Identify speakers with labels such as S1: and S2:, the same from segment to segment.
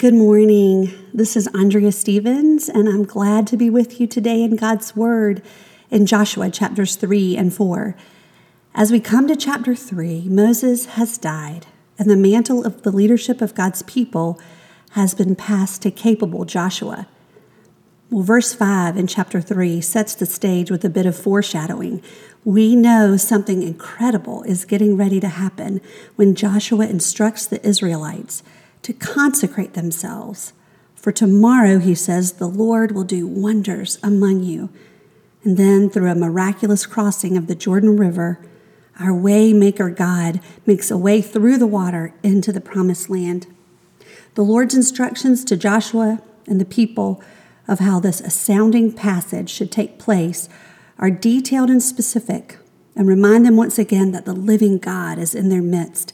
S1: Good morning. This is Andrea Stephens, and I'm glad to be with you today in God's Word in Joshua chapters 3 and 4. As we come to chapter 3, Moses has died, and the mantle of the leadership of God's people has been passed to capable Joshua. Well, verse 5 in chapter 3 sets the stage with a bit of foreshadowing. We know something incredible is getting ready to happen when Joshua instructs the Israelites to consecrate themselves. For tomorrow, he says, the Lord will do wonders among you. And then, through a miraculous crossing of the Jordan River, our waymaker God makes a way through the water into the promised land. The Lord's instructions to Joshua and the people of how this astounding passage should take place are detailed and specific and remind them once again that the living God is in their midst.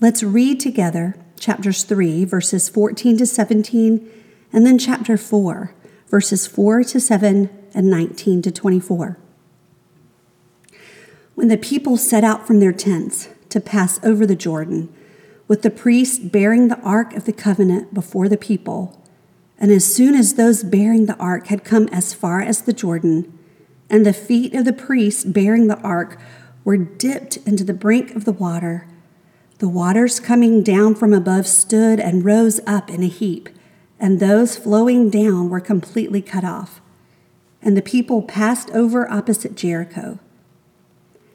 S1: Let's read together chapters 3, verses 14 to 17, and then chapter 4, verses 4 to 7 and 19 to 24. When the people set out from their tents to pass over the Jordan, with the priest bearing the ark of the covenant before the people, and as soon as those bearing the ark had come as far as the Jordan, and the feet of the priest bearing the ark were dipped into the brink of the water, the waters coming down from above stood and rose up in a heap, and those flowing down were completely cut off. And the people passed over opposite Jericho.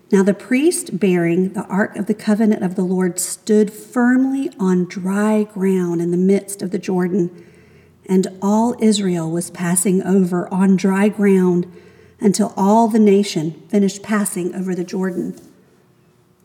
S1: Now the priest bearing the ark of the covenant of the Lord stood firmly on dry ground in the midst of the Jordan, and all Israel was passing over on dry ground until all the nation finished passing over the Jordan.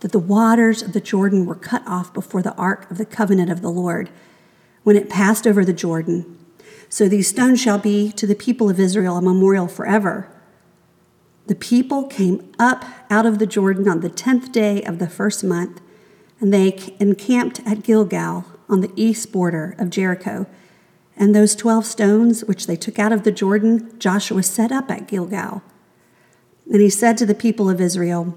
S1: that the waters of the Jordan were cut off before the ark of the covenant of the Lord when it passed over the Jordan. So these stones shall be to the people of Israel a memorial forever. The people came up out of the Jordan on the tenth day of the first month, and they encamped at Gilgal on the east border of Jericho. And those twelve stones which they took out of the Jordan, Joshua set up at Gilgal. And he said to the people of Israel,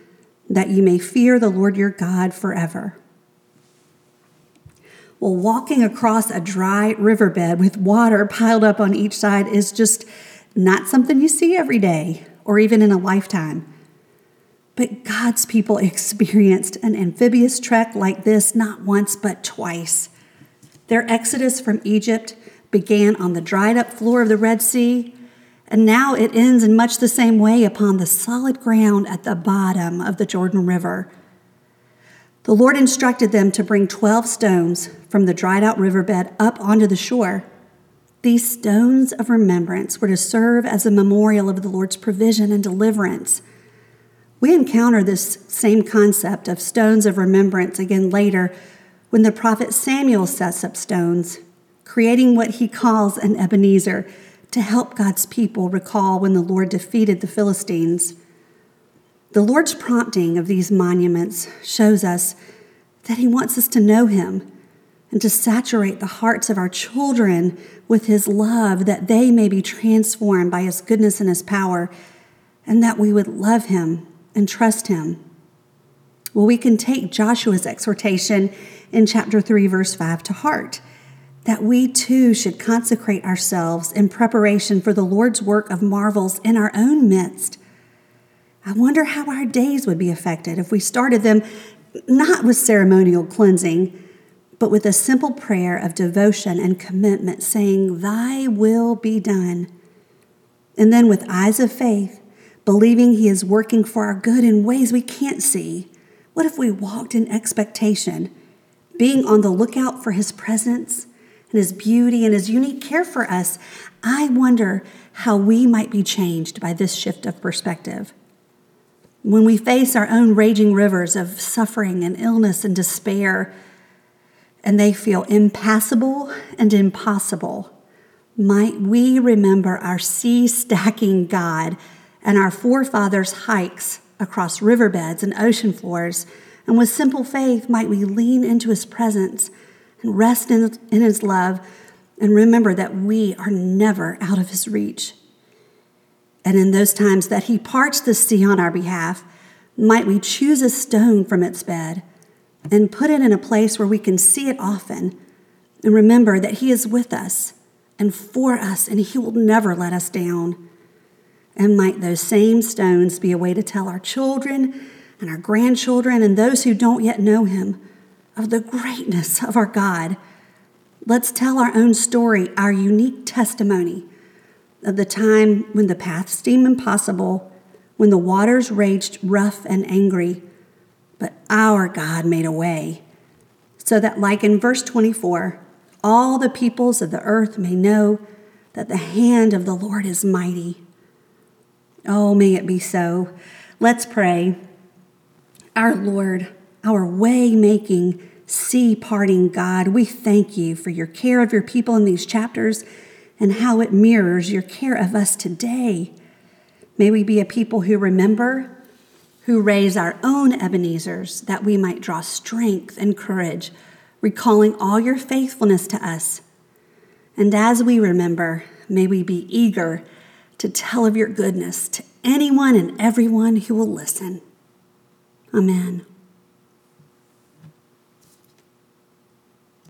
S1: that you may fear the Lord your God forever. Well, walking across a dry riverbed with water piled up on each side is just not something you see every day or even in a lifetime. But God's people experienced an amphibious trek like this not once but twice. Their exodus from Egypt began on the dried up floor of the Red Sea and now it ends in much the same way upon the solid ground at the bottom of the Jordan River. The Lord instructed them to bring 12 stones from the dried out riverbed up onto the shore. These stones of remembrance were to serve as a memorial of the Lord's provision and deliverance. We encounter this same concept of stones of remembrance again later when the prophet Samuel sets up stones, creating what he calls an Ebenezer to help God's people recall when the Lord defeated the Philistines. The Lord's prompting of these monuments shows us that He wants us to know Him and to saturate the hearts of our children with His love, that they may be transformed by His goodness and His power, and that we would love Him and trust Him. Well, we can take Joshua's exhortation in chapter 3, verse 5 to heart that we too should consecrate ourselves in preparation for the Lord's work of marvels in our own midst. I wonder how our days would be affected if we started them not with ceremonial cleansing, but with a simple prayer of devotion and commitment, saying, Thy will be done. And then with eyes of faith, believing He is working for our good in ways we can't see. What if we walked in expectation, being on the lookout for His presence and His beauty and His unique care for us? I wonder how we might be changed by this shift of perspective. When we face our own raging rivers of suffering and illness and despair, and they feel impassable and impossible, might we remember our sea stacking God and our forefathers' hikes across riverbeds and ocean floors, and with simple faith might we lean into his presence and rest in, in his love and remember that we are never out of his reach. And in those times that he parts the sea on our behalf, might we choose a stone from its bed and put it in a place where we can see it often and remember that He is with us and for us and He will never let us down. And might those same stones be a way to tell our children and our grandchildren and those who don't yet know Him of the greatness of our God. Let's tell our own story, our unique testimony of the time when the path seemed impossible, when the waters raged rough and angry but our God made a way. So that, like in verse 24, all the peoples of the earth may know that the hand of the Lord is mighty. Oh, may it be so. Let's pray. Our Lord, our way making, sea parting God, we thank you for your care of your people in these chapters and how it mirrors your care of us today. May we be a people who remember who raise our own Ebenezers that we might draw strength and courage, recalling all your faithfulness to us. And as we remember, may we be eager to tell of your goodness to anyone and everyone who will listen. Amen.